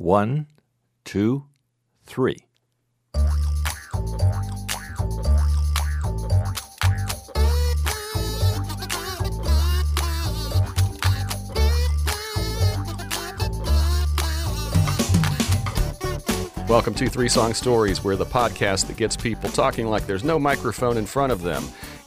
One, two, three. Welcome to Three Song Stories, where the podcast that gets people talking like there's no microphone in front of them,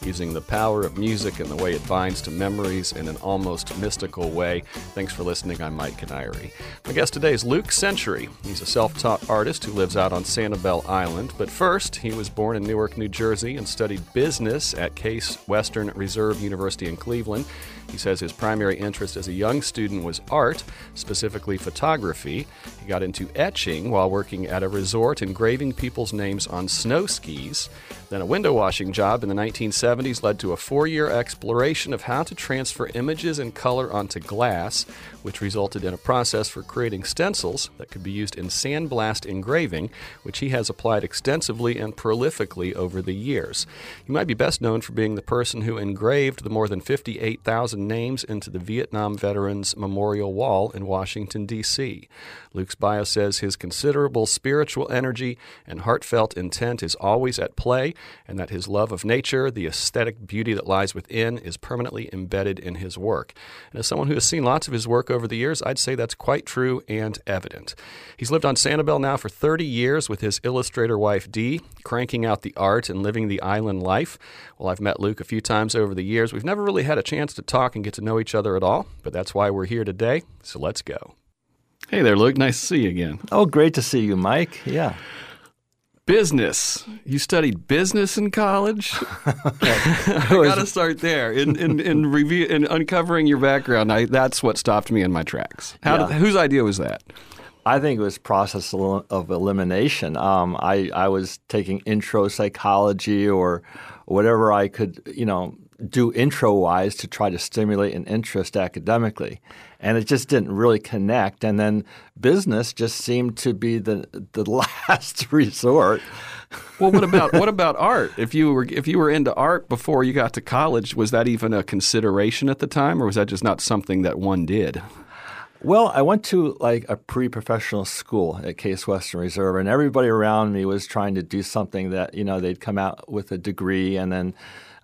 using the power of music and the way it binds to memories in an almost mystical way. Thanks for listening. I'm Mike Canary. My guest today is Luke Century. He's a self taught artist who lives out on Sanibel Island. But first, he was born in Newark, New Jersey, and studied business at Case Western Reserve University in Cleveland. He says his primary interest as a young student was art, specifically photography. He got into etching while working at a resort, engraving people's names on snow skis. Then a window washing job in the 1970s led to a four year exploration of how to transfer images and color onto glass, which resulted in a process for creating stencils that could be used in sandblast engraving, which he has applied extensively and prolifically over the years. He might be best known for being the person who engraved the more than 58,000 names into the Vietnam Veterans Memorial Wall in Washington, D.C. Luke's bio says his considerable spiritual energy and heartfelt intent is always at play, and that his love of nature, the aesthetic beauty that lies within, is permanently embedded in his work. And as someone who has seen lots of his work over the years, I'd say that's quite true and evident. He's lived on Sanibel now for 30 years with his illustrator wife Dee, cranking out the art and living the island life. Well, I've met Luke a few times over the years. We've never really had a chance to talk and get to know each other at all, but that's why we're here today. So let's go. Hey there, Luke. Nice to see you again. Oh, great to see you, Mike. Yeah. Business. You studied business in college. I got to start there in in in, review, in uncovering your background. I, that's what stopped me in my tracks. How Yeah. did, whose idea was that? I think it was process of elimination. Um, I I was taking intro psychology or whatever I could, you know, do intro wise to try to stimulate an interest academically, and it just didn't really connect. And then business just seemed to be the the last resort. Well, what about what about art? If you were if you were into art before you got to college, was that even a consideration at the time, or was that just not something that one did? Well, I went to like a pre-professional school at Case Western Reserve, and everybody around me was trying to do something that you know they'd come out with a degree and then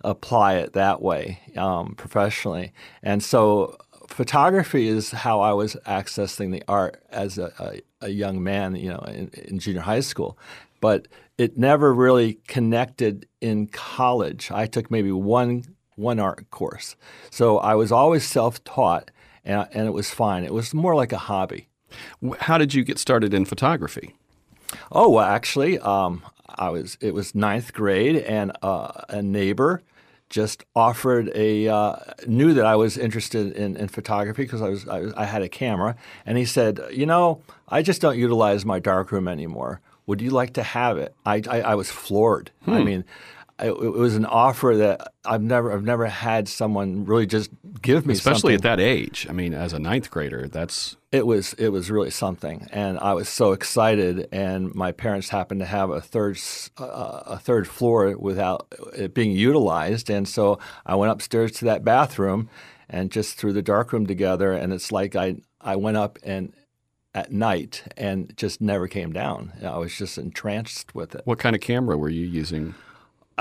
apply it that way um, professionally. And so, photography is how I was accessing the art as a, a, a young man, you know, in, in junior high school. But it never really connected in college. I took maybe one one art course, so I was always self-taught and, and it was fine. It was more like a hobby. How did you get started in photography? Oh, well, actually, um, I was. It was ninth grade, and uh, a neighbor just offered a uh, knew that I was interested in, in photography because I was, I was I had a camera, and he said, you know, I just don't utilize my darkroom anymore. Would you like to have it? I I, I was floored. I mean. It was an offer that I've never, I've never had someone really just give me, Especially something. at that age. I mean, as a ninth grader, that's It was it was really something, and I was so excited. And my parents happened to have a third uh, a third floor without it being utilized, and so I went upstairs to that bathroom and just threw the darkroom together. And it's like I I went up and at night and just never came down. I was just entranced with it. what kind of camera were you using?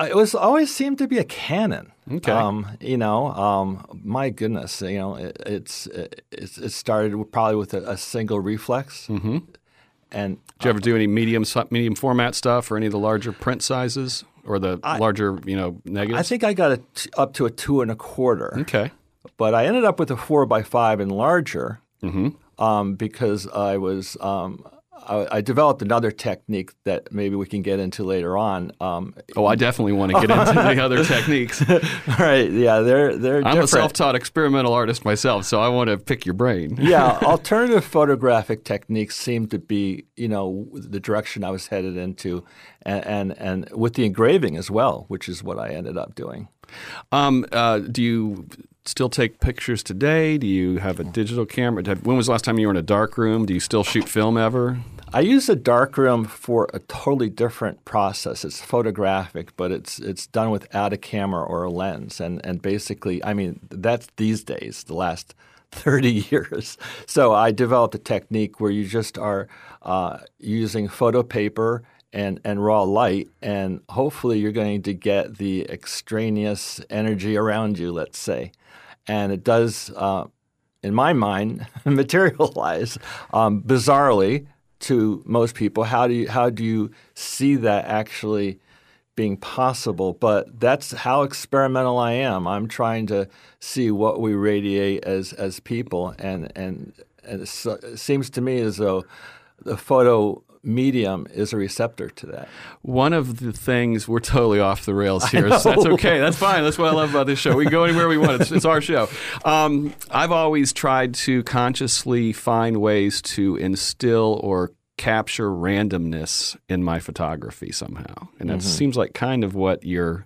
It was always seemed to be a Canon. Okay. Um, you know, um, my goodness, you know, it, it's it, it started probably with a, a single reflex, mm-hmm. and Did you ever do any medium medium format stuff or any of the larger print sizes or the larger, you know, negatives? I think I got t- up to a two and a quarter. okay. But I ended up with a four by five and larger mm-hmm. um, because I was um, I, I developed another technique that maybe we can get into later on. Um, Oh, I definitely want to get into the other techniques. right? Yeah, they're they're I'm different. a self-taught experimental artist myself, so I want to pick your brain. yeah, alternative photographic techniques seem to be, you know, the direction I was headed into, and and, and with the engraving as well, which is what I ended up doing. Um, uh, do you still take pictures today? Do you have a digital camera? When was the last time you were in a dark room? Do you still shoot film ever? I use a darkroom for a totally different process. It's photographic, but it's it's done without a camera or a lens, and and basically, I mean, that's these days the last 30 years. So I developed a technique where you just are uh, using photo paper and, and raw light, and hopefully you're going to get the extraneous energy around you, let's say. And it does, uh, in my mind, materialize um, bizarrely to most people. How do you, how do you see that actually? being possible, but that's how experimental I am. I'm trying to see what we radiate as as people, and and, and it seems to me as though the photo medium is a receptor to that. One of the things we're totally off the rails here. So that's okay. That's fine. That's what I love about this show. We can go anywhere we want. It's, it's our show. Um, I've always tried to consciously find ways to instill or capture randomness in my photography somehow. And that mm-hmm. seems like kind of what you're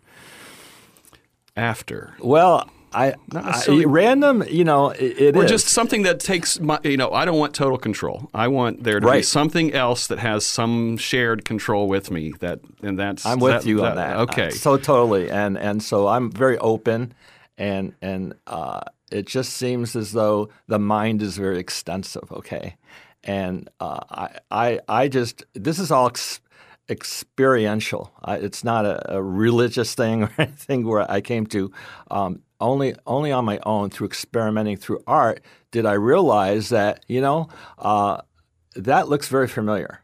after. Well, I, I random, you know, it, it or is. just something that takes my, you know, I don't want total control. I want there to right. be something else that has some shared control with me. That and that's I'm with that, you that, on that. Okay, uh, so totally, and and so I'm very open, and and uh, it just seems as though the mind is very extensive. Okay, and uh, I, I, I just this is all ex- experiential. I, it's not a, a, religious thing or anything where I came to. Um, only, only on my own through experimenting through art did I realize that you know uh, that looks very familiar,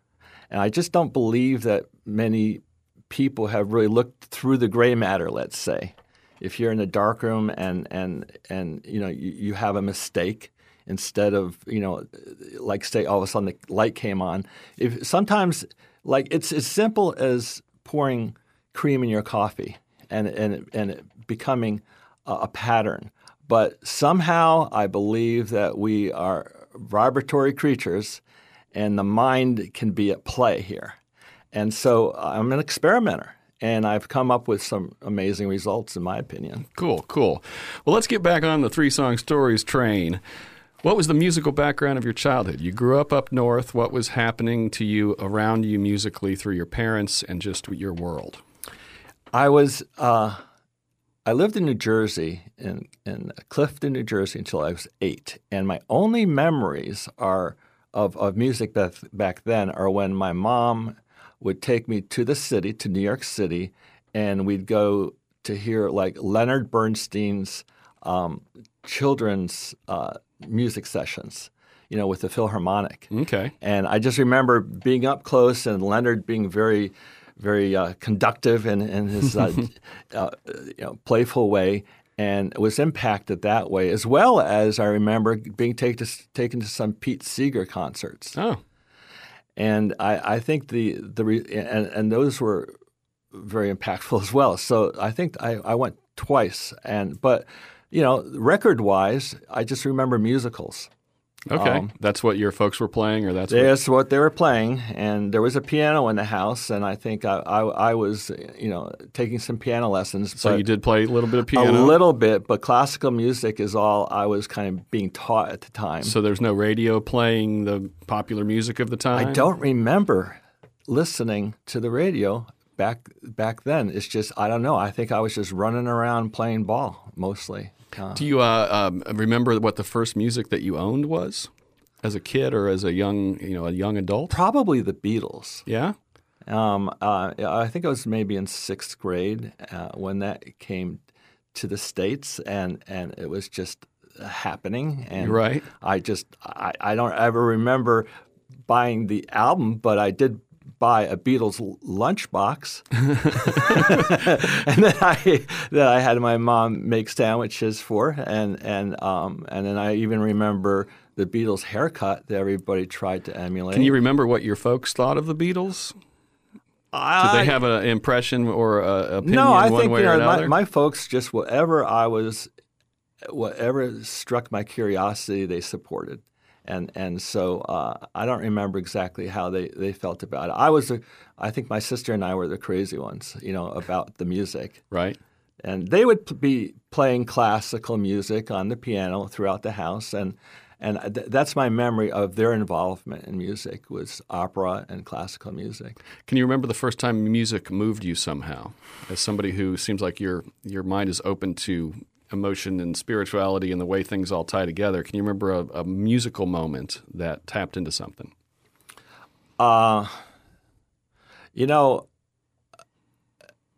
and I just don't believe that many people have really looked through the gray matter. Let's say, if you're in a dark room and and and you know you, you have a mistake instead of you know like say all of a sudden the light came on if sometimes like it's as simple as pouring cream in your coffee and and and becoming a, pattern but somehow i believe that we are vibratory creatures and the mind can be at play here and so i'm an experimenter and I've come up with some amazing results, in my opinion. Cool, cool. Well, let's get back on the three song stories train. What was the musical background of your childhood? You grew up up north. What was happening to you around you musically through your parents and just your world? I was uh, I lived in New Jersey in in Clifton, New Jersey until I was eight, and my only memories are of of music back, back then are when my mom would take me to the city to New York City, and we'd go to hear like Leonard Bernstein's um, children's uh, music sessions, you know, with the Philharmonic. Okay. And I just remember being up close and Leonard being very, very uh, conductive in, in his uh, uh, you know, playful way and was impacted that way, as well as I remember being take to, taken to some Pete Seeger concerts. Oh. And I, I think the, the and, and those were very impactful as well. So I think I, I went twice, and but you know, record wise, I just remember musicals. Okay, um, that's what your folks were playing, or that's that's what... what... they were playing, and there was a piano in the house, and I think I, I, I was, you know, taking some piano lessons. So you did play a little bit of piano, a little bit, but classical music is all I was kind of being taught at the time. So there's no radio playing the popular music of the time. I don't remember listening to the radio back back then. It's just I don't know. I think I was just running around playing ball mostly. Uh, Do you uh, um, remember what the first music that you owned was as a kid or as a young, you know, a young adult? Probably the Beatles. Yeah. Um, uh, I think I was maybe in sixth grade uh, when that came to the states, and and it was just happening. And right. I just I, I don't ever remember buying the album, but I did buy a Beatles lunchbox, and then I that I had my mom make sandwiches for, and and um, and then I even remember the Beatles haircut that everybody tried to emulate. Can you remember what your folks thought of the Beatles? Did they have an impression or a opinion no, I one think, way you know, or another? My, my folks just whatever I was, whatever struck my curiosity, they supported and and so uh, I don't remember exactly how they, they felt about it. I was, a, I think my sister and I were the crazy ones, you know, about the music. Right. And they would be playing classical music on the piano throughout the house, and and th- that's my memory of their involvement in music was opera and classical music. Can you remember the first time music moved you somehow? As somebody who seems like your your mind is open to emotion and spirituality and the way things all tie together. Can you remember a, a musical moment that tapped into something? Uh, you know,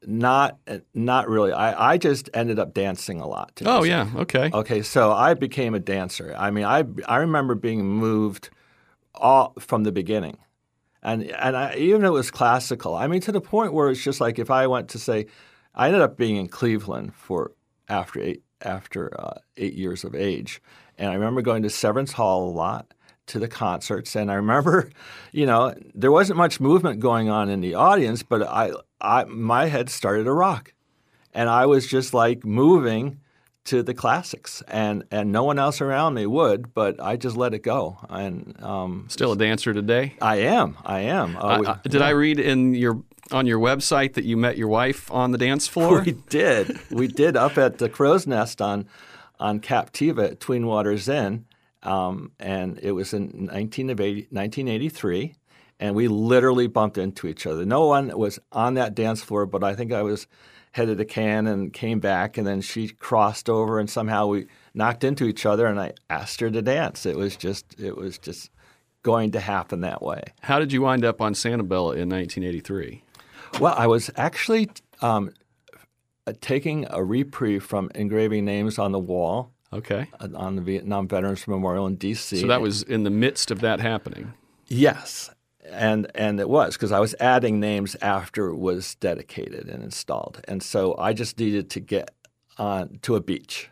not not really. I, I just ended up dancing a lot. To Oh yeah, okay. Okay, so I became a dancer. I mean, I I remember being moved all from the beginning, and and I, even it was classical. I mean, to the point where it's just like if I went to say, I ended up being in Cleveland for after eight after uh, eight years of age, and I remember going to Severance Hall a lot to the concerts, and I remember, you know, there wasn't much movement going on in the audience, but I, I my head started to rock, and I was just like moving to the classics, and and no one else around me would, but I just let it go, and um, Still a dancer today? I am, I am. Uh, we, Uh, did I read in your on your website that you met your wife on the dance floor? we did, we did up at the Crow's Nest on on Captiva at 'Tween Waters Inn, um, and it was in 1980, 1983, and we literally bumped into each other. No one was on that dance floor, but I think I was headed to Cannes and came back, and then she crossed over, and somehow we knocked into each other, and I asked her to dance. It was just, it was just going to happen that way. How did you wind up on Sanibel in 1983? Well, I was actually um, taking a reprieve from engraving names on the wall Okay. uh, on the Vietnam Veterans Memorial in D.C. So that was in the midst of that happening. yes, and and it was because I was adding names after it was dedicated and installed, and so I just needed to get on to a beach.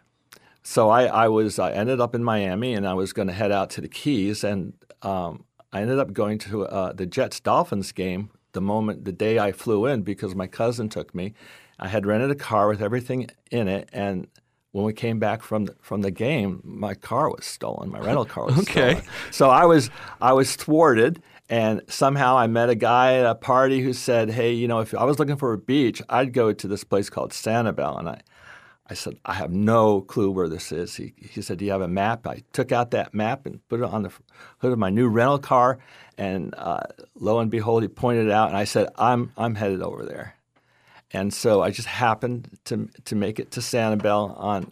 So I, I was I ended up in Miami, and I was going to head out to the Keys, and um, I ended up going to uh, the Jets Dolphins game the moment the day I flew in because my cousin took me. I had rented a car with everything in it, and when we came back from the, from the game, my car was stolen. My rental car was Okay. stolen. So I was I was thwarted, and somehow I met a guy at a party who said, "Hey, you know, if I was looking for a beach, I'd go to this place called Sanibel." And I, I said, "I have no clue where this is." He, he said, "Do you have a map?" I took out that map and put it on the hood of my new rental car, and uh, lo and behold, he pointed it out, and I said, "I'm I'm headed over there." And so I just happened to to make it to Sanibel on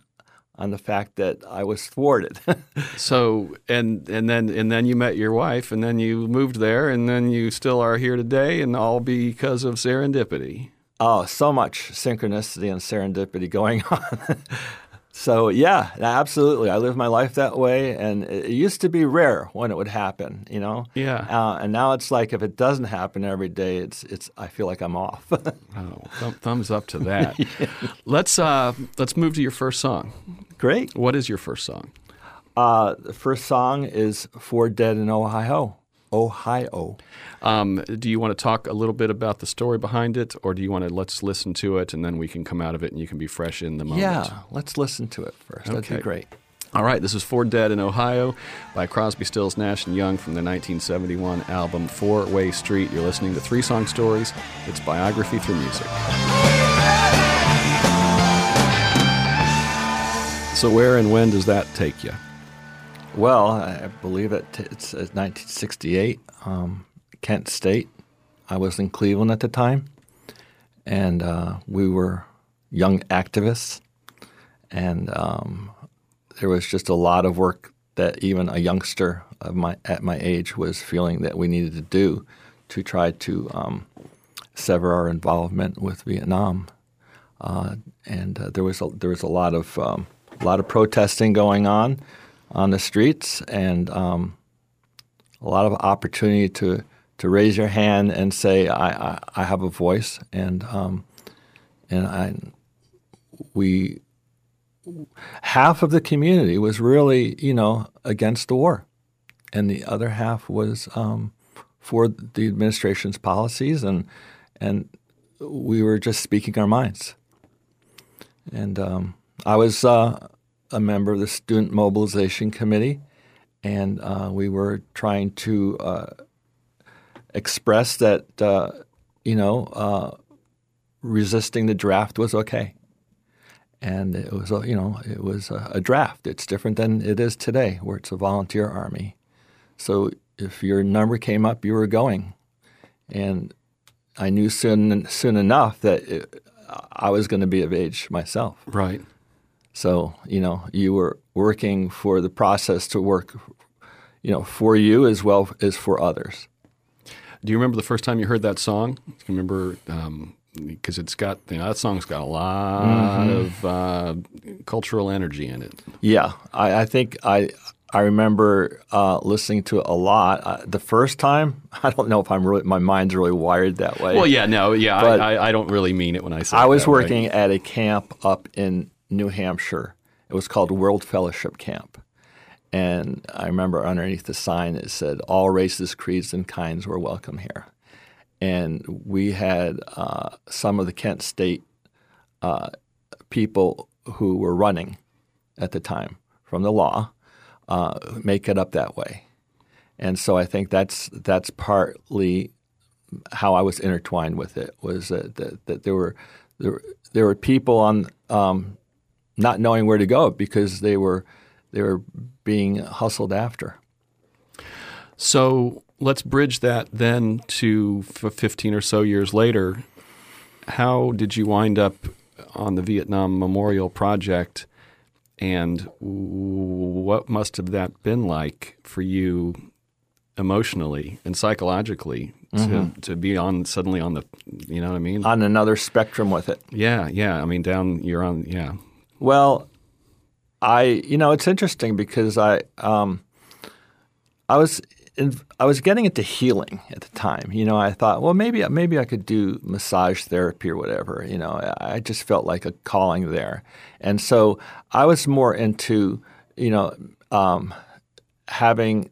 on the fact that I was thwarted. So and and then and then you met your wife, and then you moved there, and then you still are here today, and all because of serendipity. Oh, so much synchronicity and serendipity going on. so yeah, absolutely. I live my life that way, and it used to be rare when it would happen, you know. Yeah. Uh, and now it's like if it doesn't happen every day, it's it's. I feel like I'm off. Oh, thumb, thumbs up to that. Let's uh, let's move to your first song. Great. What is your first song? Uh, the first song is "Four Dead in Ohio." Ohio. Um, do you want to talk a little bit about the story behind it, or do you want to let's listen to it and then we can come out of it and you can be fresh in the moment? Yeah, let's listen to it first. That'd Okay. be great. All right, this is Four Dead in Ohio by Crosby, Stills, Nash and Young from the 1971 album Four Way Street. You're listening to Three Song Stories. It's biography through music. So, where and when does that take you? Well, I believe it. It's uh, 1968, um, Kent State. I was in Cleveland at the time, and uh, we were young activists, and um, there was just a lot of work that even a youngster of my at my age was feeling that we needed to do to try to um, sever our involvement with Vietnam. Uh, and uh, there was a, there was a lot of um, a lot of protesting going on on the streets, and um, a lot of opportunity to to raise your hand and say I, I, I have a voice, and um, and I we half of the community was really you know against the war, and the other half was um, for the administration's policies, and and we were just speaking our minds. And um, I was uh, a member of the Student Mobilization Committee, and uh, we were trying to uh, express that uh, you know uh, resisting the draft was okay. And it was, a, you know, it was a, a draft. It's different than it is today, where it's a volunteer army. So if your number came up, you were going. And I knew soon soon enough that it, I was going to be of age myself. Right. So you know, you were working for the process to work, you know, for you as well as for others. Do you remember the first time you heard that song? Do you remember because um, it's got you know that song's got a lot mm-hmm. of uh, cultural energy in it. Yeah, I, I think I I remember uh, listening to it a lot. Uh, the first time, I don't know if I'm really my mind's really wired that way. Well, yeah, no, yeah, I, I, I, don't really mean it when I say. I was working way. at a camp up in New Hampshire. It was called World Fellowship Camp, and I remember underneath the sign it said, "All races, creeds, and kinds were welcome here." And we had uh, some of the Kent State uh, people who were running at the time from the law uh, make it up that way. And so I think that's that's partly how I was intertwined with it was that, that, that there were there, there were people on um, not knowing where to go because they were they were being hustled after. So let's bridge that then to 15 or so years later. How did you wind up on the Vietnam Memorial Project? And what must have that been like for you emotionally and psychologically to, mm-hmm. to be on suddenly on the you know what I mean on another spectrum with it. Yeah, yeah. I mean, down you're on. Yeah. Well, I you know it's interesting because I um, I was in, I was getting into healing at the time. You know, I thought, well, maybe maybe I could do massage therapy or whatever. You know, I just felt like a calling there, and so I was more into you know um, having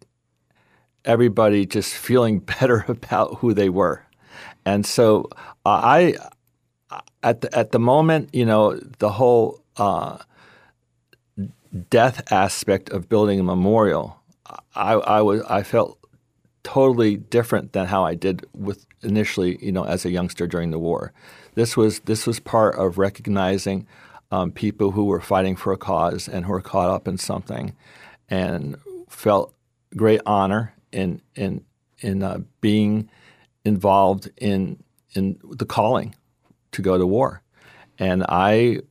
everybody just feeling better about who they were, and so uh, I at the, at the moment, you know, the whole uh, death aspect of building a memorial I, I was I felt totally different than how I did with initially, you know, as a youngster during the war. This was this was part of recognizing um, people who were fighting for a cause and who were caught up in something, and felt great honor in in in uh, being involved in in the calling to go to war, and I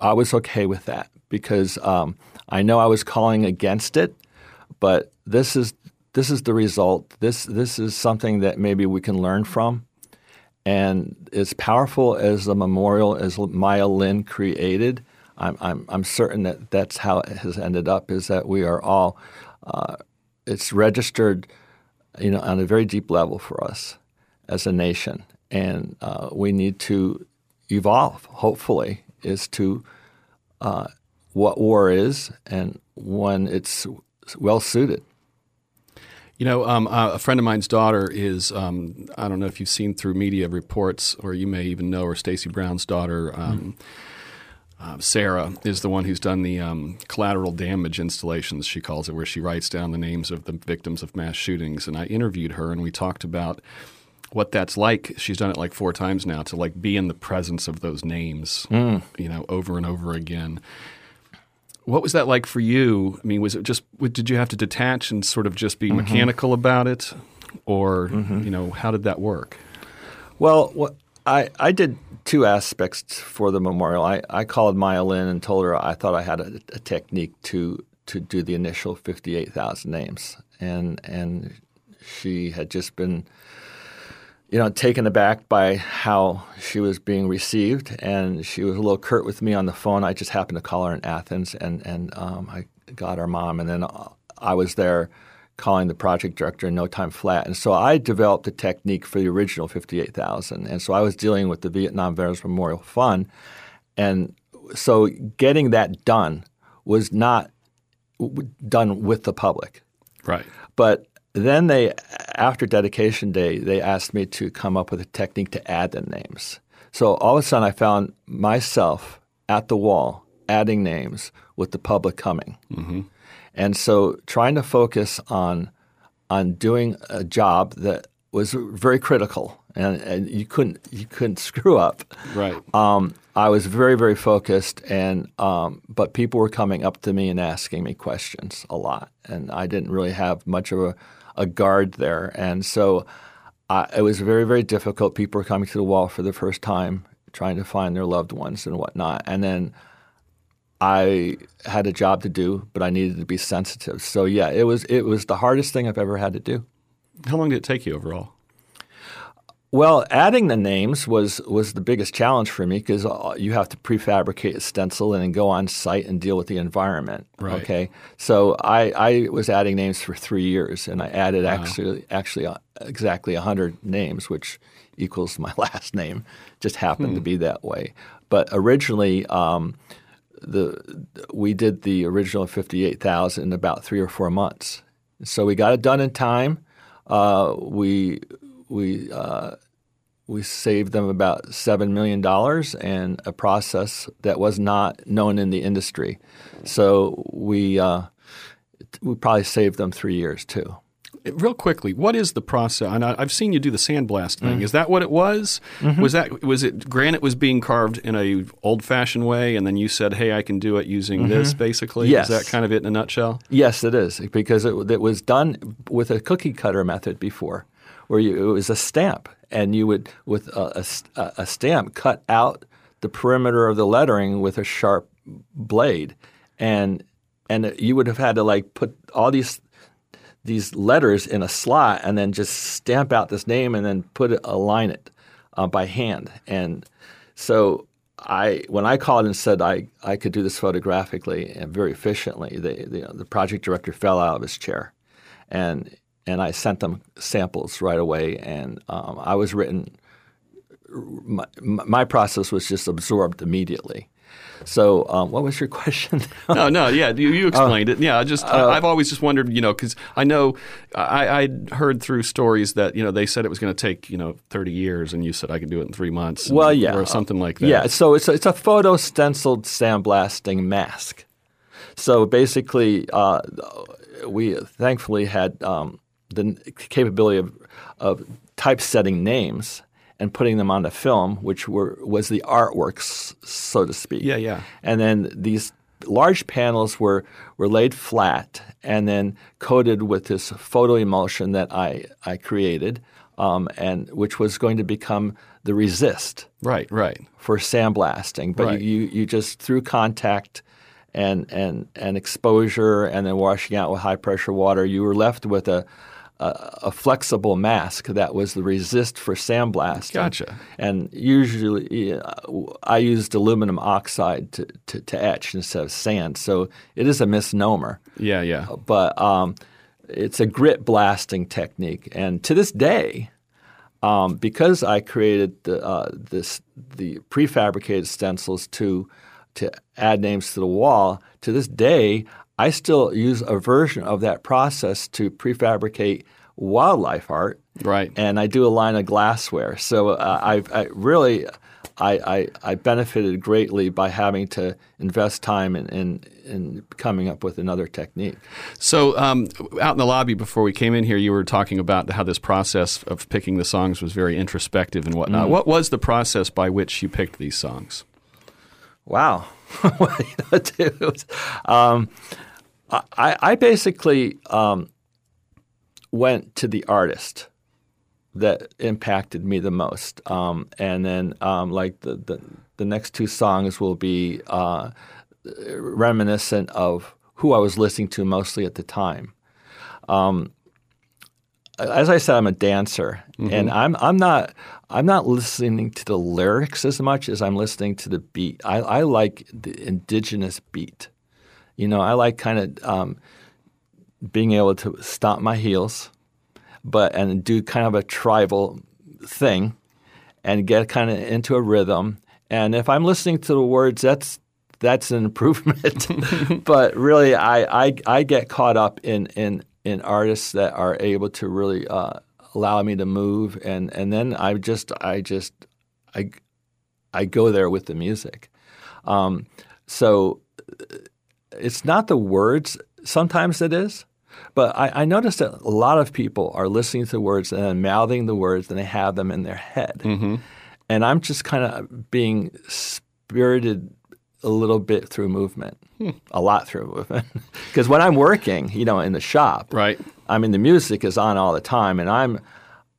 I was okay with that because um, I know I was calling against it, but this is this is the result. This this is something that maybe we can learn from. And as powerful as the memorial as Maya Lin created, I'm, I'm, I'm certain that that's how it has ended up. Is that we are all, uh, it's registered, you know, on a very deep level for us as a nation, and uh, we need to evolve. Hopefully, is to uh, what war is and when it's well suited. You know, um, uh, a friend of mine's daughter is, um, I don't know if you've seen through media reports, or you may even know her, Stacy Brown's daughter. Um, uh, Sarah is the one who's done the um, collateral damage installations, she calls it, where she writes down the names of the victims of mass shootings. And I interviewed her, and we talked about what that's like. She's done it like four times now to like be in the presence of those names, mm. you know, over and over again. What was that like for you? I mean, was it just did you have to detach and sort of just be mm-hmm. mechanical about it, or mm-hmm. you know, how did that work? Well, what, I I did two aspects for the memorial. I, I called Maya Lin and told her I thought I had a, a technique to to do the initial fifty eight thousand names, and and she had just been you know, taken aback by how she was being received, and she was a little curt with me on the phone. I just happened to call her in Athens, and and um, I got her mom, and then I was there calling the project director in no time flat. And so I developed a technique for the original 58,000. And so I was dealing with the Vietnam Veterans Memorial Fund. And so getting that done was not done with the public. Right. But then they, after dedication day, they asked me to come up with a technique to add the names. So all of a sudden, I found myself at the wall adding names with the public coming, mm-hmm. and so trying to focus on on doing a job that was very critical, and, and you couldn't you couldn't screw up. Right. Um, I was very very focused, and um, but people were coming up to me and asking me questions a lot, and I didn't really have much of a a guard there. And so uh, it was very, very difficult. People were coming to the wall for the first time, trying to find their loved ones and whatnot. And then I had a job to do, but I needed to be sensitive. So yeah, it was it was the hardest thing I've ever had to do. How long did it take you overall? Well, adding the names was was the biggest challenge for me because you have to prefabricate a stencil and then go on site and deal with the environment. Right. Okay, so I, I was adding names for three years, and I added actually actually uh, exactly hundred names, which equals my last name. Just happened Hmm. to be that way. But originally, um, the we did the original fifty eight thousand in about three or four months. So we got it done in time. Uh, we we uh, we saved them about seven million dollars and a process that was not known in the industry. So we uh, we probably saved them three years too. Real quickly, what is the process? And I, I've seen you do the sandblast thing. Mm. Is that what it was? Mm-hmm. Was that was it? Granite was being carved in a old fashioned way, and then you said, "Hey, I can do it using this." Basically, Mm-hmm. Yes. is that kind of it in a nutshell? Yes, it is because it, it was done with a cookie cutter method before, where you, it was a stamp, and you would with a stamp cut out the perimeter of the lettering with a sharp blade, and and you would have had to like put all these these letters in a slot and then just stamp out this name and then put it align it uh, by hand. And so I when I called and said I, I could do this photographically and very efficiently the, the the project director fell out of his chair. And and I sent them samples right away and um, I was written my, my process was just absorbed immediately so um, what was your question no, no, yeah, you, you Uh, explained it. Yeah, I just I, I've always just wondered, you know, because I know I I heard through stories that you know they said it was going to take you know thirty years, and you said I can do it in three months. and- Well, yeah, or something like that. Yeah, so it's a, it's a photo stenciled sandblasting mask. So basically, uh, we thankfully had um, the capability of, of typesetting names and putting them onto film, which were was the artworks, so to speak. Yeah, yeah. And then these large panels were were laid flat and then coated with this photo emulsion that I I created, um, and which was going to become the resist right, right. for sandblasting. But Right. you, you you just through contact and and and exposure and then washing out with high pressure water, you were left with a a, a flexible mask that was the resist for sandblasting. Gotcha. And usually, uh, I used aluminum oxide to, to, to etch instead of sand, so it is a misnomer Yeah, yeah. but um, it's a grit blasting technique. And to this day, um, because I created the, uh, this, the prefabricated stencils to to add names to the wall, to this day, I still use a version of that process to prefabricate wildlife art. Right. And I do a line of glassware. So uh, I, I really. I, I, I benefited greatly by having to invest time in, in, in coming up with another technique. So, um, out in the lobby before we came in here, you were talking about how this process of picking the songs was very introspective and Mm. whatnot. What was the process by which you picked these songs? Wow. Um, I, I basically um, went to the artist that impacted me the most. Um, and then, um, like, the, the, the next two songs will be uh, reminiscent of who I was listening to mostly at the time. Um, as I said, I'm a dancer, and I'm I'm not I'm not listening to the lyrics as much as I'm listening to the beat. I, I like the indigenous beat. You know, I like kind of um, being able to stomp my heels, but and do kind of a tribal thing, and get kind of into a rhythm. And if I'm listening to the words, that's that's an improvement. but really, I, I I get caught up in in in artists that are able to really uh, allow me to move, and and then I just I just I I go there with the music. Um, so it's not the words. Sometimes it is. But I, I noticed that a lot of people are listening to the words and then mouthing the words and they have them in their head. And I'm just kind of being spirited a little bit through movement, a lot through movement. Because when I'm working, you know, in the shop, Right. I mean, the music is on all the time, and I'm,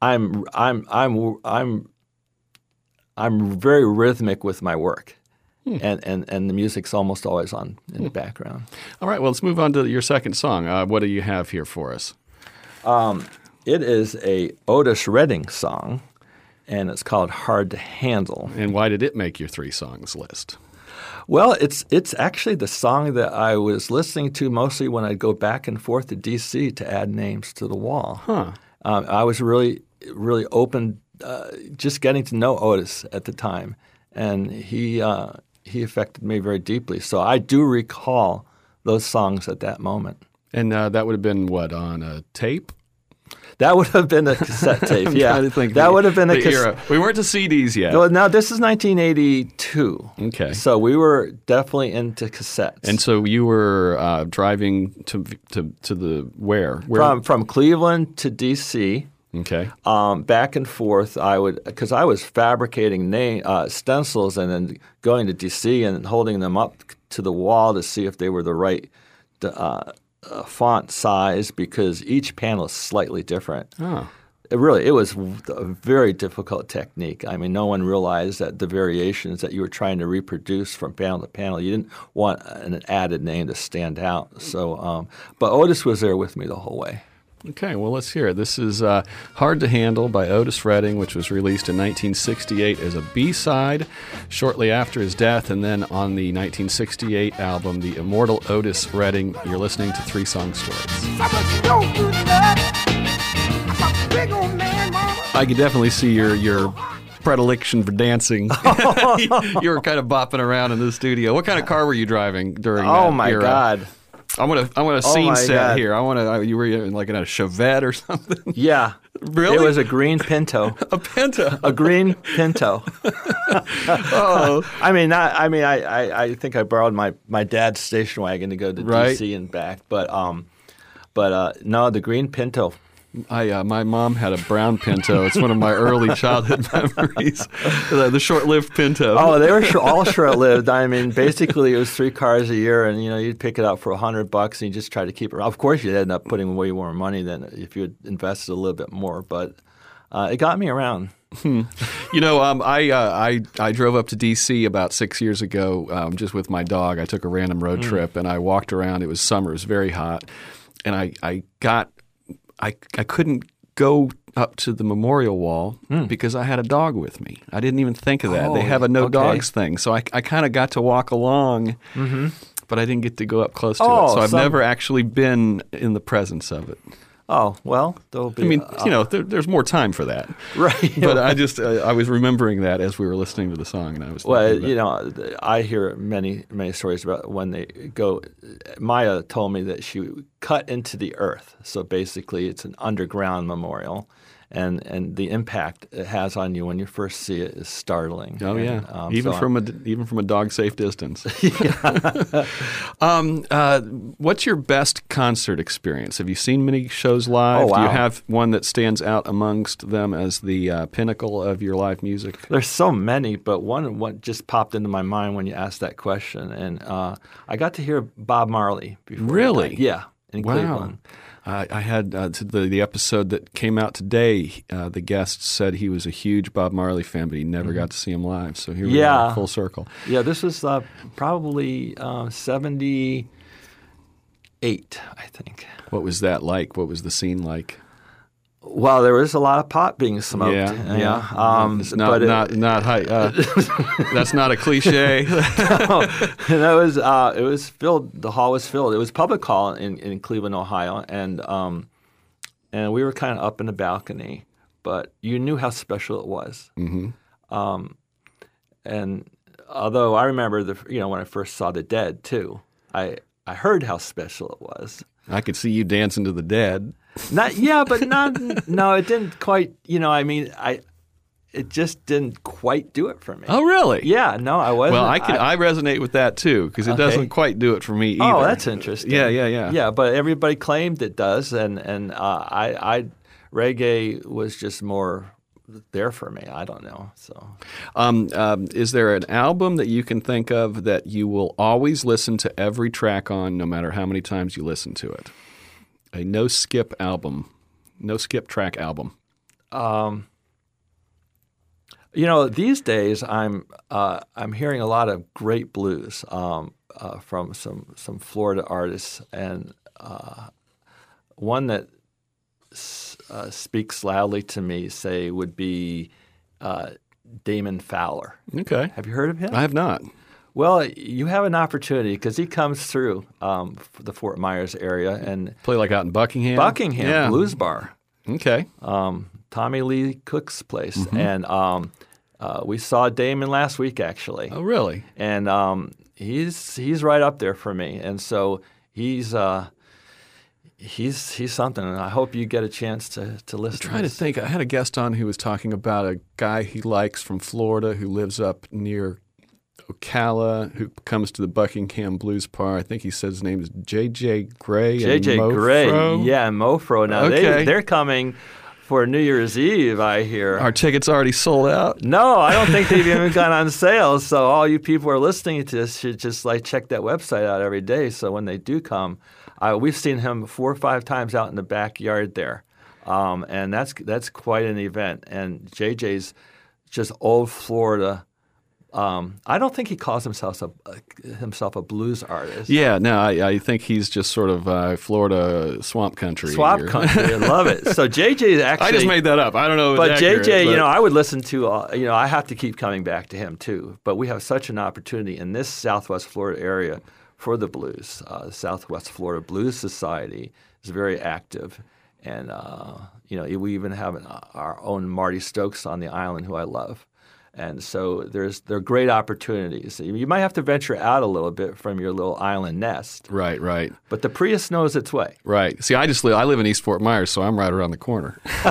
I'm, I'm, I'm, I'm, I'm very rhythmic with my work, and, and and the music's almost always on in the background. All right, well, let's move on to your second song. Uh, what do you have here for us? It is a Otis Redding song, and it's called "Hard to Handle." And why did it make your three songs list? Well, it's it's actually the song that I was listening to mostly when I'd go back and forth to D.C. to add names to the wall. Huh. Um, I was really really open, uh, just getting to know Otis at the time, and he uh, he affected me very deeply. So I do recall those songs at that moment. And uh, that would have been what on a tape? That would have been a cassette tape. I'm yeah, to think that would have been a cassette. We weren't to CDs yet. Well, now this is 1982. Okay. So we were definitely into cassettes. and so you were uh, driving to to to the where? Where? from from Cleveland to DC, okay. um, back and forth. I would because I was fabricating name uh, stencils and then going to DC and holding them up to the wall to see if they were the right uh, uh, font size because each panel is slightly different. Oh. It really, it was a very difficult technique. I mean, no one realized that the variations that you were trying to reproduce from panel to panel, you didn't want an added name to stand out. So, um, but Otis was there with me the whole way. Okay, well, let's hear it. This is uh, Hard to Handle by Otis Redding, which was released in 1968 as a B side shortly after his death. And then on the 1968 album, The Immortal Otis Redding, you're listening to Three Song Stories. Somebody don't do that. I'm a big old man, mama. I could definitely see your, your predilection for dancing. you were kind of bopping around in the studio. What kind of car were you driving during Oh that my era? God! I want to. I want a Oh scene set God. here. I want to. You were in like in a Chevette or something. Yeah, Really? It was a green Pinto. a Pinto. a green Pinto. Oh, I mean, not, I mean, I, I, I think I borrowed my, my dad's station wagon to go to Right. DC and back, but um, but uh, no, the green Pinto. I uh, my mom had a brown Pinto. It's one of my early childhood memories. the, the short-lived Pinto. Oh, they were sh- all short-lived. I mean, basically, it was three cars a year, and you know, you'd pick it up for a hundred bucks, and you just try to keep it. Of course, you'd end up putting way more money than if you had invested a little bit more, but uh, it got me around. You know, um, I, uh, I I drove up to D.C. about six years ago, um, just with my dog. I took a random road trip and I walked around. It was summer; it was very hot, and I I got I I couldn't go up to the memorial wall hmm. because I had a dog with me. I didn't even think of that. they Oh, have a no okay. dogs thing, so I I kind of got to walk along. Mm-hmm. But I didn't get to go up close to oh, it, Oh, so I've some- never actually been in the presence of it. Oh well, there'll be. I mean, uh, you know, there, there's more time for that. right? But I just uh, I was remembering that as we were listening to the song, and I was Well, you know, I hear many many stories about when they go. Maya told me that she cut into the earth, so basically it's an underground memorial, and and the impact it has on you when you first see it is startling. Oh And, yeah, um, even so from a even from a dog safe distance. um, uh, what's your best concert experience? Have you seen many shows live? Oh, Do you have one that stands out amongst them as the uh, pinnacle of your live music? There's so many, but one what just popped into my mind when you asked that question, and uh, I got to hear Bob Marley before. Really? Yeah, in Wow. Cleveland. I I had uh, to the the episode that came out today. Uh, the guest said he was a huge Bob Marley fan, but he never got to see him live. So here we Mm-hmm. Yeah. are, full circle. Yeah, this was uh, probably uh, 78, I think. What was that like? What was the scene like? Well, there was a lot of pot being smoked. Yeah, yeah. Um, It's not but it- not not high. Uh, that's not a cliche. and it was uh, it was filled. The hall was filled. It was public hall in, in Cleveland, Ohio, and um, and we were kind of up in the balcony, but you knew how special it was. Mm-hmm. Um, and although I remember the you know when I first saw the Dead too, I I heard how special it was. I could see you dancing to the dead. Not yeah, but not no. It didn't quite. You know, I mean, I it just didn't quite do it for me. Oh, really? Yeah, no, I wasn't. Well, I can I, resonate with that too because it Okay. doesn't quite do it for me either. Oh, that's interesting. Yeah, yeah, yeah. Yeah, but everybody claimed it does, and and uh, I, I reggae was just more there for me. I don't know. So Um, um, is there an album that you can think of that you will always listen to every track on, no matter how many times you listen to it? A no skip album, no skip track album. um, You know, these days I'm uh, I'm hearing a lot of great blues um, uh, from some some Florida artists, and uh, one that s- uh, speaks loudly to me, say, would be uh, Damon Fowler. Okay. Have you heard of him? I have not. Well, you have an opportunity because he comes through um, the Fort Myers area and Play like out in Buckingham. Buckingham Yeah. Blues Bar. Okay. um, Tommy Lee Cook's place, Mm-hmm. and um, uh, we saw Damon last week actually, Oh, really? and um, he's he's right up there for me, and so he's uh, he's he's something, and I hope you get a chance to to listen. trying to this. think. I had a guest on who was talking about a guy he likes from Florida who lives up near Ocala, who comes to the Buckingham Blues Bar. I think he said his name is J.J. Grey. and JJ Grey, Mofro. yeah, Mofro. Now Okay. they they're coming for New Year's Eve, I hear. Our tickets already sold out. No, I don't think they've even gone on sale. So all you people who are listening to this should just like check that website out every day. So when they do come, uh, we've seen him four or five times out in the backyard there, um, and that's that's quite an event. And JJ's just old Florida. Um, I don't think he calls himself a, a himself a blues artist. Yeah, no, I, I think he's just sort of uh, Florida swamp country. Swamp or- country, I love it. So JJ actually. I just made that up. I don't know. if But JJ, accurate, you know, I would listen to. Uh, you know, I have to keep coming back to him too. But we have such an opportunity in this Southwest Florida area for the blues. Uh, the Southwest Florida Blues Society is very active, and uh, you know, we even have an, our own Marty Stokes on the island, who I love. And so there's there are great opportunities. You might have to venture out a little bit from your little island nest, right, right, but the Prius knows its way. right. See, I just live. I live in East Fort Myers, so I'm right around the corner.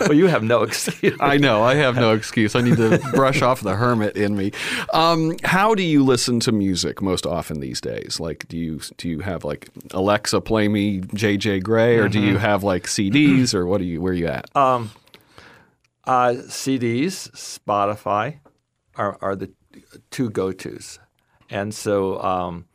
well, you have no excuse. I know. I have no excuse. I need to brush off the hermit in me. Um, how do you listen to music most often these days? Like, do you do you have like Alexa play me J.J. Grey, or do Mm-hmm. you have like CDs, or what are you? Where are you at? Uh, CDs, Spotify are, are the two go tos. And so, um,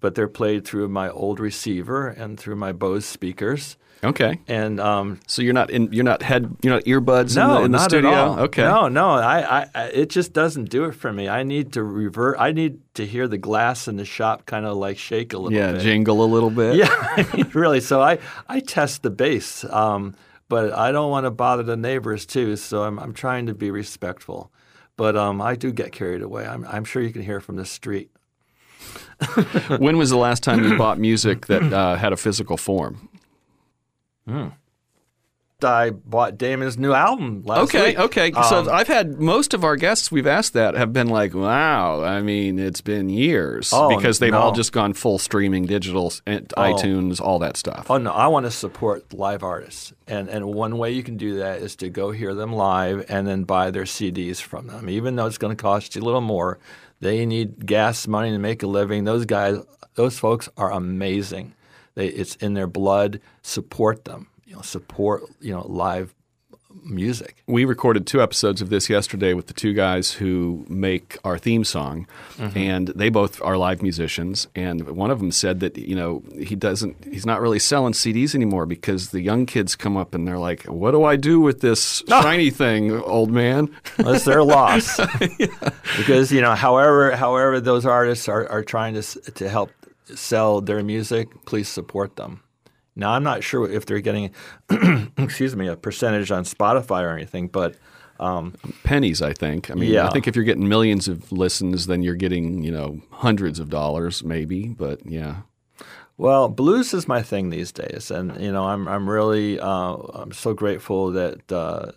but they're played through my old receiver and through my Bose speakers. okay. And um, So you're not in. You're not head. You're not earbuds no, in the, in the not studio. at all. Okay. No, no, I, I, it just doesn't do it for me. I need to revert. I need to hear the glass in the shop kind of like shake a little bit. Yeah, bit. jingle a little bit. Yeah, I mean, really. So I, I test the bass, um, but I don't want to bother the neighbors too. So I'm, I'm trying to be respectful. But um, I do get carried away. I'm, I'm sure you can hear from the street. when was the last time you bought music that uh, had a physical form? I bought Damon's new album last Okay, week. okay. Um, so I've had most of our guests we've asked that have been like, "Wow, I mean, it's been years," Oh, because they've no. all just gone full streaming, digital, and iTunes, all that stuff. Oh no, I want to support live artists, and and one way you can do that is to go hear them live and then buy their CDs from them. Even though it's going to cost you a little more, they need gas money to make a living. Those guys, those folks are amazing. They, it's in their blood. Support them. You know, support you know live music. we recorded two episodes of this yesterday with the two guys who make our theme song, Mm-hmm. and they both are live musicians. And one of them said that you know he doesn't, he's not really selling CDs anymore because the young kids come up and they're like, "What do I do with this shiny thing, old man?" That's their loss. Because you know, however, however those artists are, are trying to to help sell their music, please support them. Now, I'm not sure if they're getting, excuse me, a percentage on Spotify or anything, but pennies, I think. I mean, yeah. I think if you're getting millions of listens, then you're getting, you know, hundreds of dollars maybe. But yeah. well, blues is my thing these days, and you know, I'm I'm really uh, I'm so grateful that. Uh,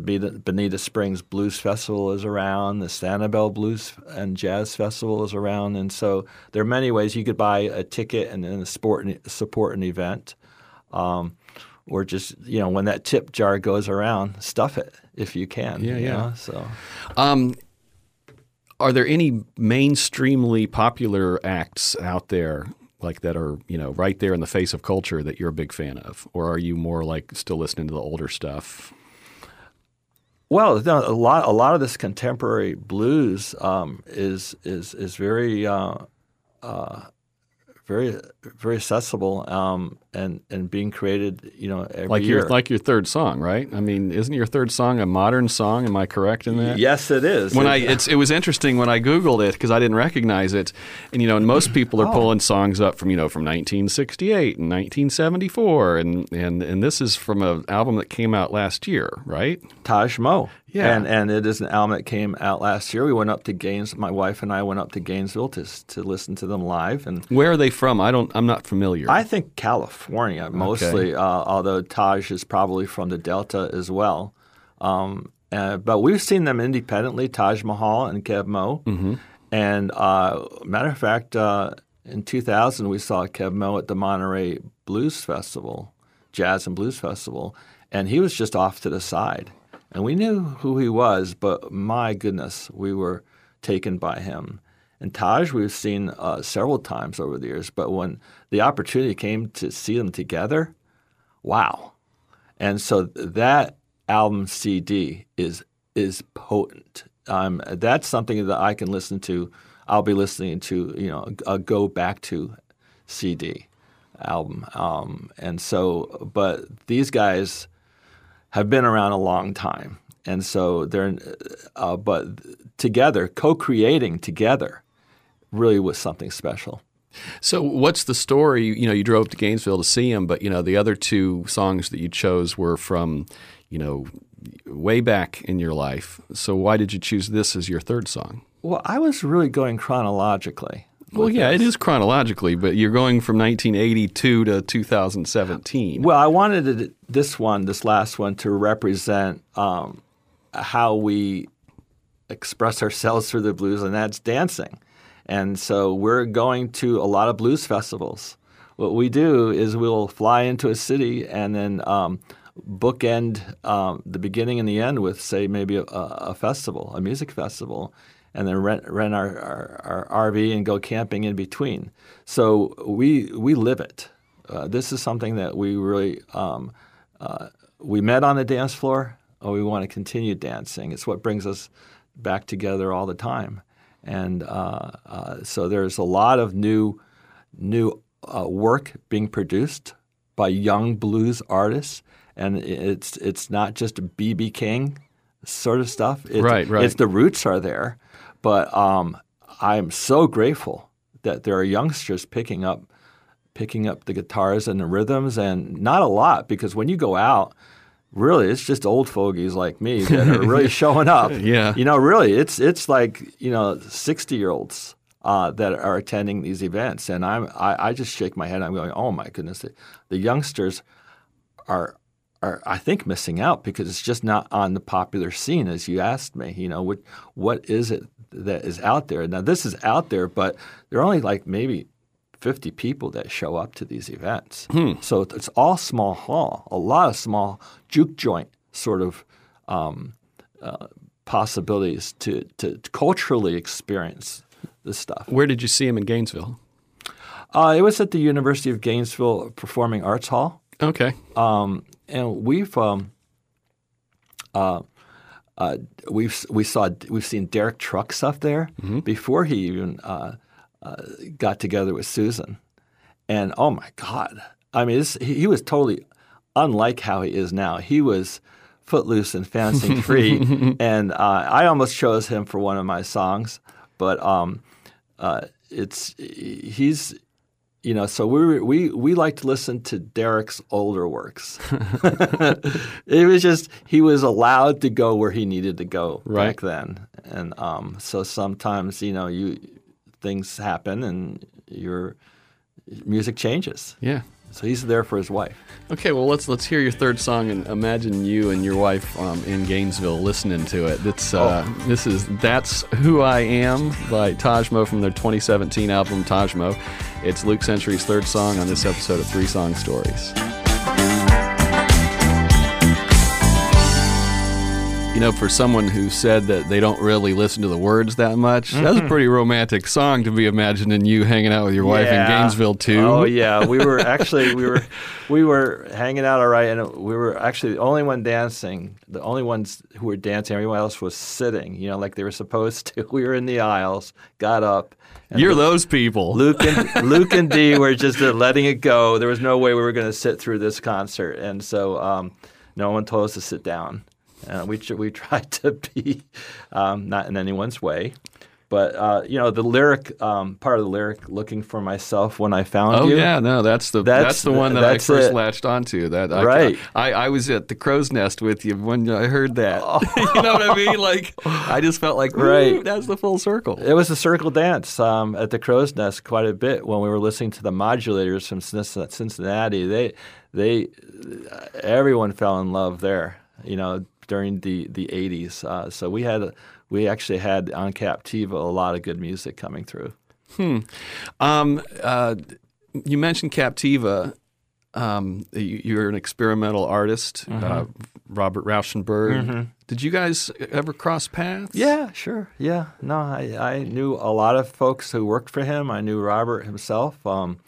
the Bonita, Springs Blues Festival is around. The Sanibel Blues and Jazz Festival is around, and so there are many ways you could buy a ticket and then support an, support an event, um, or just you know when that tip jar goes around, stuff it if you can. Yeah, you yeah. know, So Um, are there any mainstreamly popular acts out there like that are, you know, right there in the face of culture that you're a big fan of? Or are you more like still listening to the older stuff? Well, a lot a lot of this contemporary blues um, is is is very uh, uh, very very accessible, um, and and being created, you know, every Like year. your like your third song, right? I mean, isn't your third song a modern song? Am I correct in that? yes, it is. When I It- it's it was interesting when I googled it because I didn't recognize it, and you know, and most people Oh. are pulling songs up from you know from 1968 and 1974, and and and this is from an album that came out last year, right? Taj Mo. Yeah. And and it is an album that came out last year. We went up to Gaines. My wife and I went up to Gainesville to to listen to them live, and Where are they from? I don't. I'm not familiar. I think California mostly. Uh, although Taj is probably from the Delta as well. Um, uh, but we've seen them independently, Taj Mahal and Keb' Mo'. Mm-hmm. And uh, matter of fact, uh, in 2000 we saw Keb' Mo' at the Monterey Blues Festival, Jazz and Blues Festival, and he was just off to the side. And we knew who he was, but my goodness, we were taken by him. And Taj, we've seen uh, several times over the years, but when the opportunity came to see them together, wow! And so that album CD is is potent. Um, that's something that I can listen to. I'll be listening to, you know, a, go back to CD album. Um, and so, but these guys have been around a long time, and so they're, uh, but together, co-creating together, really was something special. So, what's the story? You know, you drove to Gainesville to see him, but you know, the other two songs that you chose were from, you know, way back in your life. So, why did you choose this as your third song? Well, I was really going chronologically. Well, yeah, it is chronologically, but you're going from 1982 to 2017. Well, I wanted it, this one, this last one, to represent um, how we express ourselves through the blues, and that's dancing. And so we're going to a lot of blues festivals. What we do is we'll fly into a city and then um, bookend um, the beginning and the end with, say, maybe a, a festival, a music festival, and then rent, rent our, our, our RV and go camping in between. So we, we live it. Uh, this is something that we really um, uh, we met on the dance floor. Or we want to continue dancing. It's what brings us back together all the time. And uh, uh, so there's a lot of new new uh, work being produced by young blues artists, and it's it's not just BB King sort of stuff. It's, Right, right. It's the roots are there, but um, I'm so grateful that there are youngsters picking up picking up the guitars and the rhythms, and not a lot because when you go out, really it's just old fogies like me that are really showing up. Yeah. you know, really it's it's like you know sixty year olds. Uh, that are attending these events, and I'm I, I just shake my head. I'm going, oh my goodness, the, the youngsters are are I think missing out because it's just not on the popular scene as you asked me. You know, what what is it that is out there? Now this is out there, but there are only like maybe 50 people that show up to these events. So it's all small hall, a lot of small juke joint sort of um, uh, possibilities to, to culturally experience this stuff. Where did you see him in Gainesville? Uh, it was at the University of Gainesville Performing Arts Hall. Okay. Um, and we've um, uh, uh, we've we saw we've seen Derek Trucks up there before he even uh, uh, got together with Susan, and oh my God! I mean, this, he, he was totally unlike how he is now. He was footloose and fancy free, and uh, I almost chose him for one of my songs, but um, uh, it's he's you know, so we we we like to listen to Derek's older works. it was just he was allowed to go where he needed to go Right. back then, and um, so sometimes you know you things happen and your music changes. Yeah. So he's there for his wife. Okay, well let's let's hear your third song and imagine you and your wife um, in Gainesville listening to it. It's uh, this is "That's Who I Am" by Taj Mo from their 2017 album Taj Mo. It's Luke Century's third song on this episode of Three Song Stories. You know, for someone who said that they don't really listen to the words that much, that's a pretty romantic song to be imagining you hanging out with your wife in Gainesville too. Oh yeah, we were actually we were we were hanging out all right, and we were actually the only one dancing. The only ones who were dancing. Everyone else was sitting. You know, like they were supposed to. We were in the aisles, got up. You're those people. Luke and Luke and Dee were just uh, letting it go. There was no way we were going to sit through this concert, and so um, no one told us to sit down. Uh, we we tried to be um, not in anyone's way, but uh, you know the lyric um, part of the lyric, looking for myself when I found Oh you. Oh yeah, no, that's the that's, That's the one that I first it. latched onto. That I, Right. I, I was at the crow's nest with you when I heard that. Oh. you know what I mean? Like I just felt like Right. right. That's the full circle. It was a circle dance um, at the Crow's Nest quite a bit when we were listening to the modulators from Cincinnati. They, they, everyone fell in love there. You know, during the the '80s. Uh, so we had, we actually had on Captiva a lot of good music coming through. Um, uh, you mentioned Captiva. Um, you, you're an experimental artist, Mm-hmm. uh, Robert Rauschenberg. Did you guys ever cross paths? Yeah, sure. Yeah, no, I, I knew a lot of folks who worked for him. I knew Robert himself, um,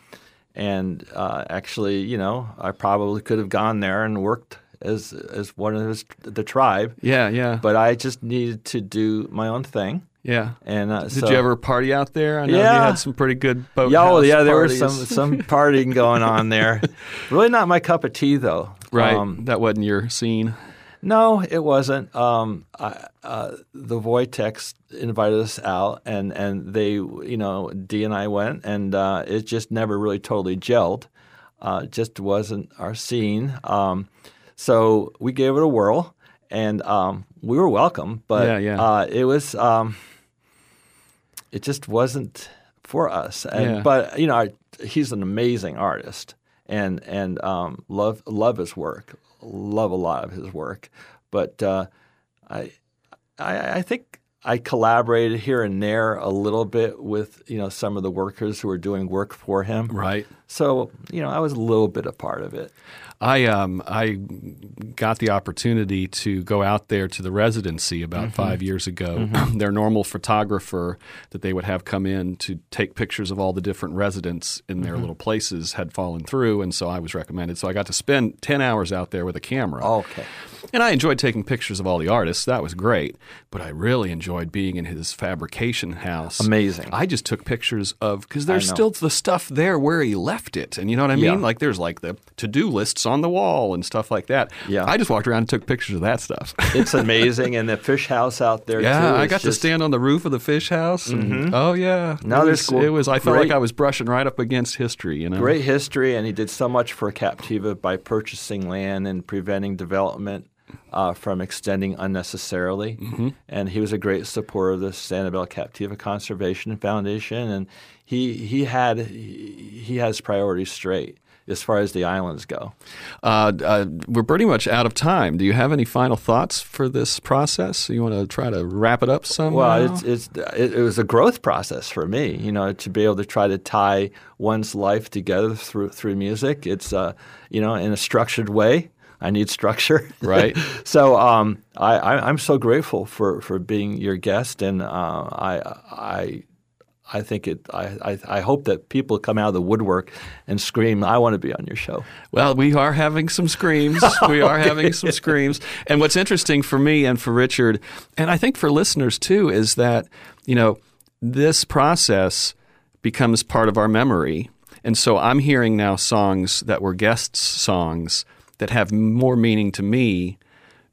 and uh, actually, you know, I probably could have gone there and worked as as one of his the tribe. yeah, yeah, but I just needed to do my own thing. yeah. And uh, Did so, you ever party out there? I know you had some pretty good boat. Yeah, oh, yeah, there parties. was some some partying going on there. really not my cup of tea though. right. Um, that wasn't your scene. no, it wasn't. Um, I, uh, the Voitex invited us out, and and they, you know, Dee and I went, and uh, it just never really totally gelled. Uh, just wasn't our scene. Um, so we gave it a whirl, and um, we were welcome. But Yeah, yeah. Uh, it was. Um, it just wasn't for us. And, Yeah. But you know, I, he's an amazing artist, and and um, love love his work, love a lot of his work. But uh, I, I I think I collaborated here and there a little bit with you know some of the workers who were doing work for him. Right. So you know, I was a little bit a part of it. I um I got the opportunity to go out there to the residency about Mm-hmm. five years ago. Their normal photographer that they would have come in to take pictures of all the different residents in Mm-hmm. their little places had fallen through, and so I was recommended. So I got to spend ten hours out there with a camera. Okay. And I enjoyed taking pictures of all the artists. That was great. But I really enjoyed being in his fabrication house. Amazing. I just took pictures of because there's still the stuff there where he left it, and you know what I mean. Yeah. Like there's like the to-do lists on the wall and stuff like that. Yeah. I just walked around and took pictures of that stuff. It's amazing, and the fish house out there yeah, too. I got to stand on the roof of the fish house. And, mm-hmm. Oh yeah, Now there's cool- it was. I felt like I was brushing right up against history. You know, Great history, and he did so much for Captiva by purchasing land and preventing development uh, from extending unnecessarily. Mm-hmm. And he was a great supporter of the Sanibel Captiva Conservation Foundation, and he he had he, he has priorities straight as far as the islands go. Uh, uh, we're pretty much out of time. Do you have any final thoughts for this process? You want to try to wrap it up somehow? Well, it's, it's it, it was a growth process for me, you know, to be able to try to tie one's life together through through music. It's uh, you know, in a structured way. I need structure, Right. so um, I, I, I'm so grateful for, for being your guest, and uh, I I I think it. I, I I hope that people come out of the woodwork and scream, "I want to be on your show." Well, we are having some screams. We are having some screams. And what's interesting for me and for Richard, and I think for listeners too, is that, you know, this process becomes part of our memory. And so I'm hearing now songs that were guests' songs that have more meaning to me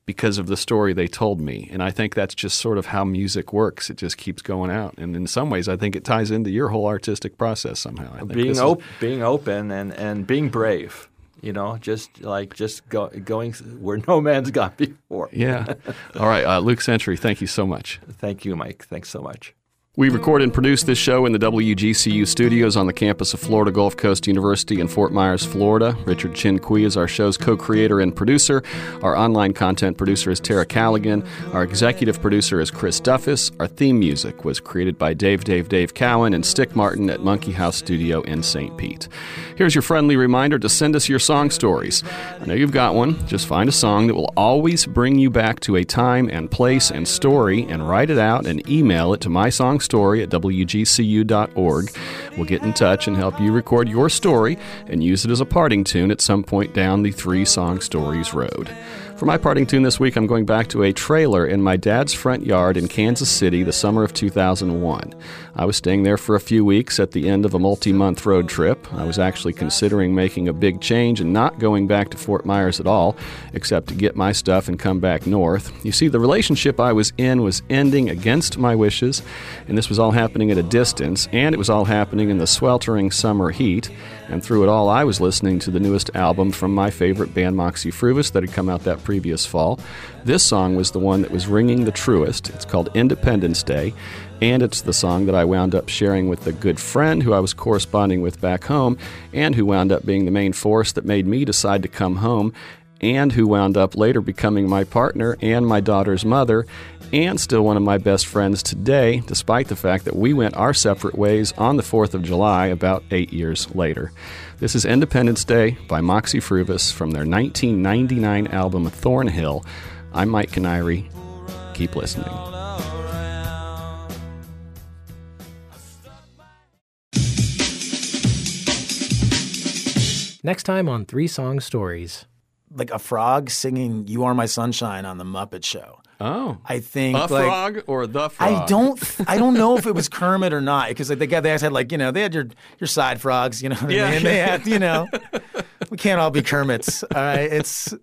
because of the story they told me. And I think that's just sort of how music works. It just keeps going out. And in some ways, I think it ties into your whole artistic process somehow. I think being this is- being open and, and being brave. You know, just like just go, going where no man's gone before. Yeah. All right. Uh, Luke Century, thank you so much. Thank you, Mike. Thanks so much. We record and produce this show in the WGCU studios on the campus of Florida Gulf Coast University in Fort Myers, Florida. Richard Chinqui is our show's co creator and producer. Our online content producer is Tara Callaghan. Our executive producer is Chris Duffus. Our theme music was created by Dave Dave Dave Cowan and Stick Martin at Monkey House Studio in St. Pete. Here's your friendly reminder to send us your song stories. I know you've got one. Just find a song that will always bring you back to a time and place and story and write it out and email it to my song story at wgcu.org. We'll get in touch and help you record your story and use it as a parting tune at some point down the Three Song Stories road. For my parting tune this week, I'm going back to a trailer in my dad's front yard in Kansas City the summer of 2001. I was staying there for a few weeks at the end of a multi month road trip. I was actually considering making a big change and not going back to Fort Myers at all, except to get my stuff and come back north. You see, the relationship I was in was ending against my wishes, and this was all happening at a distance, and it was all happening in the sweltering summer heat. And through it all, I was listening to the newest album from my favorite band, Moxy Früvous, that had come out that previous fall. This song was the one that was ringing the truest. It's called Independence Day, and it's the song that I wound up sharing with a good friend who I was corresponding with back home, and who wound up being the main force that made me decide to come home and who wound up later becoming my partner and my daughter's mother, and still one of my best friends today, despite the fact that we went our separate ways on the 4th of July about eight years later. This is Independence Day by Moxy Früvous from their 1999 album Thornhill. I'm Mike Kiniry. Keep listening. Next time on Three Song Stories. like a frog singing "You Are My Sunshine" on the Muppet Show. Oh. I think A like, frog or the frog? I don't. I don't know if it was Kermit or not because like, the guy they had like you know they had your your side frogs you know what Yeah. I mean? they had you know we can't all be Kermits all right it's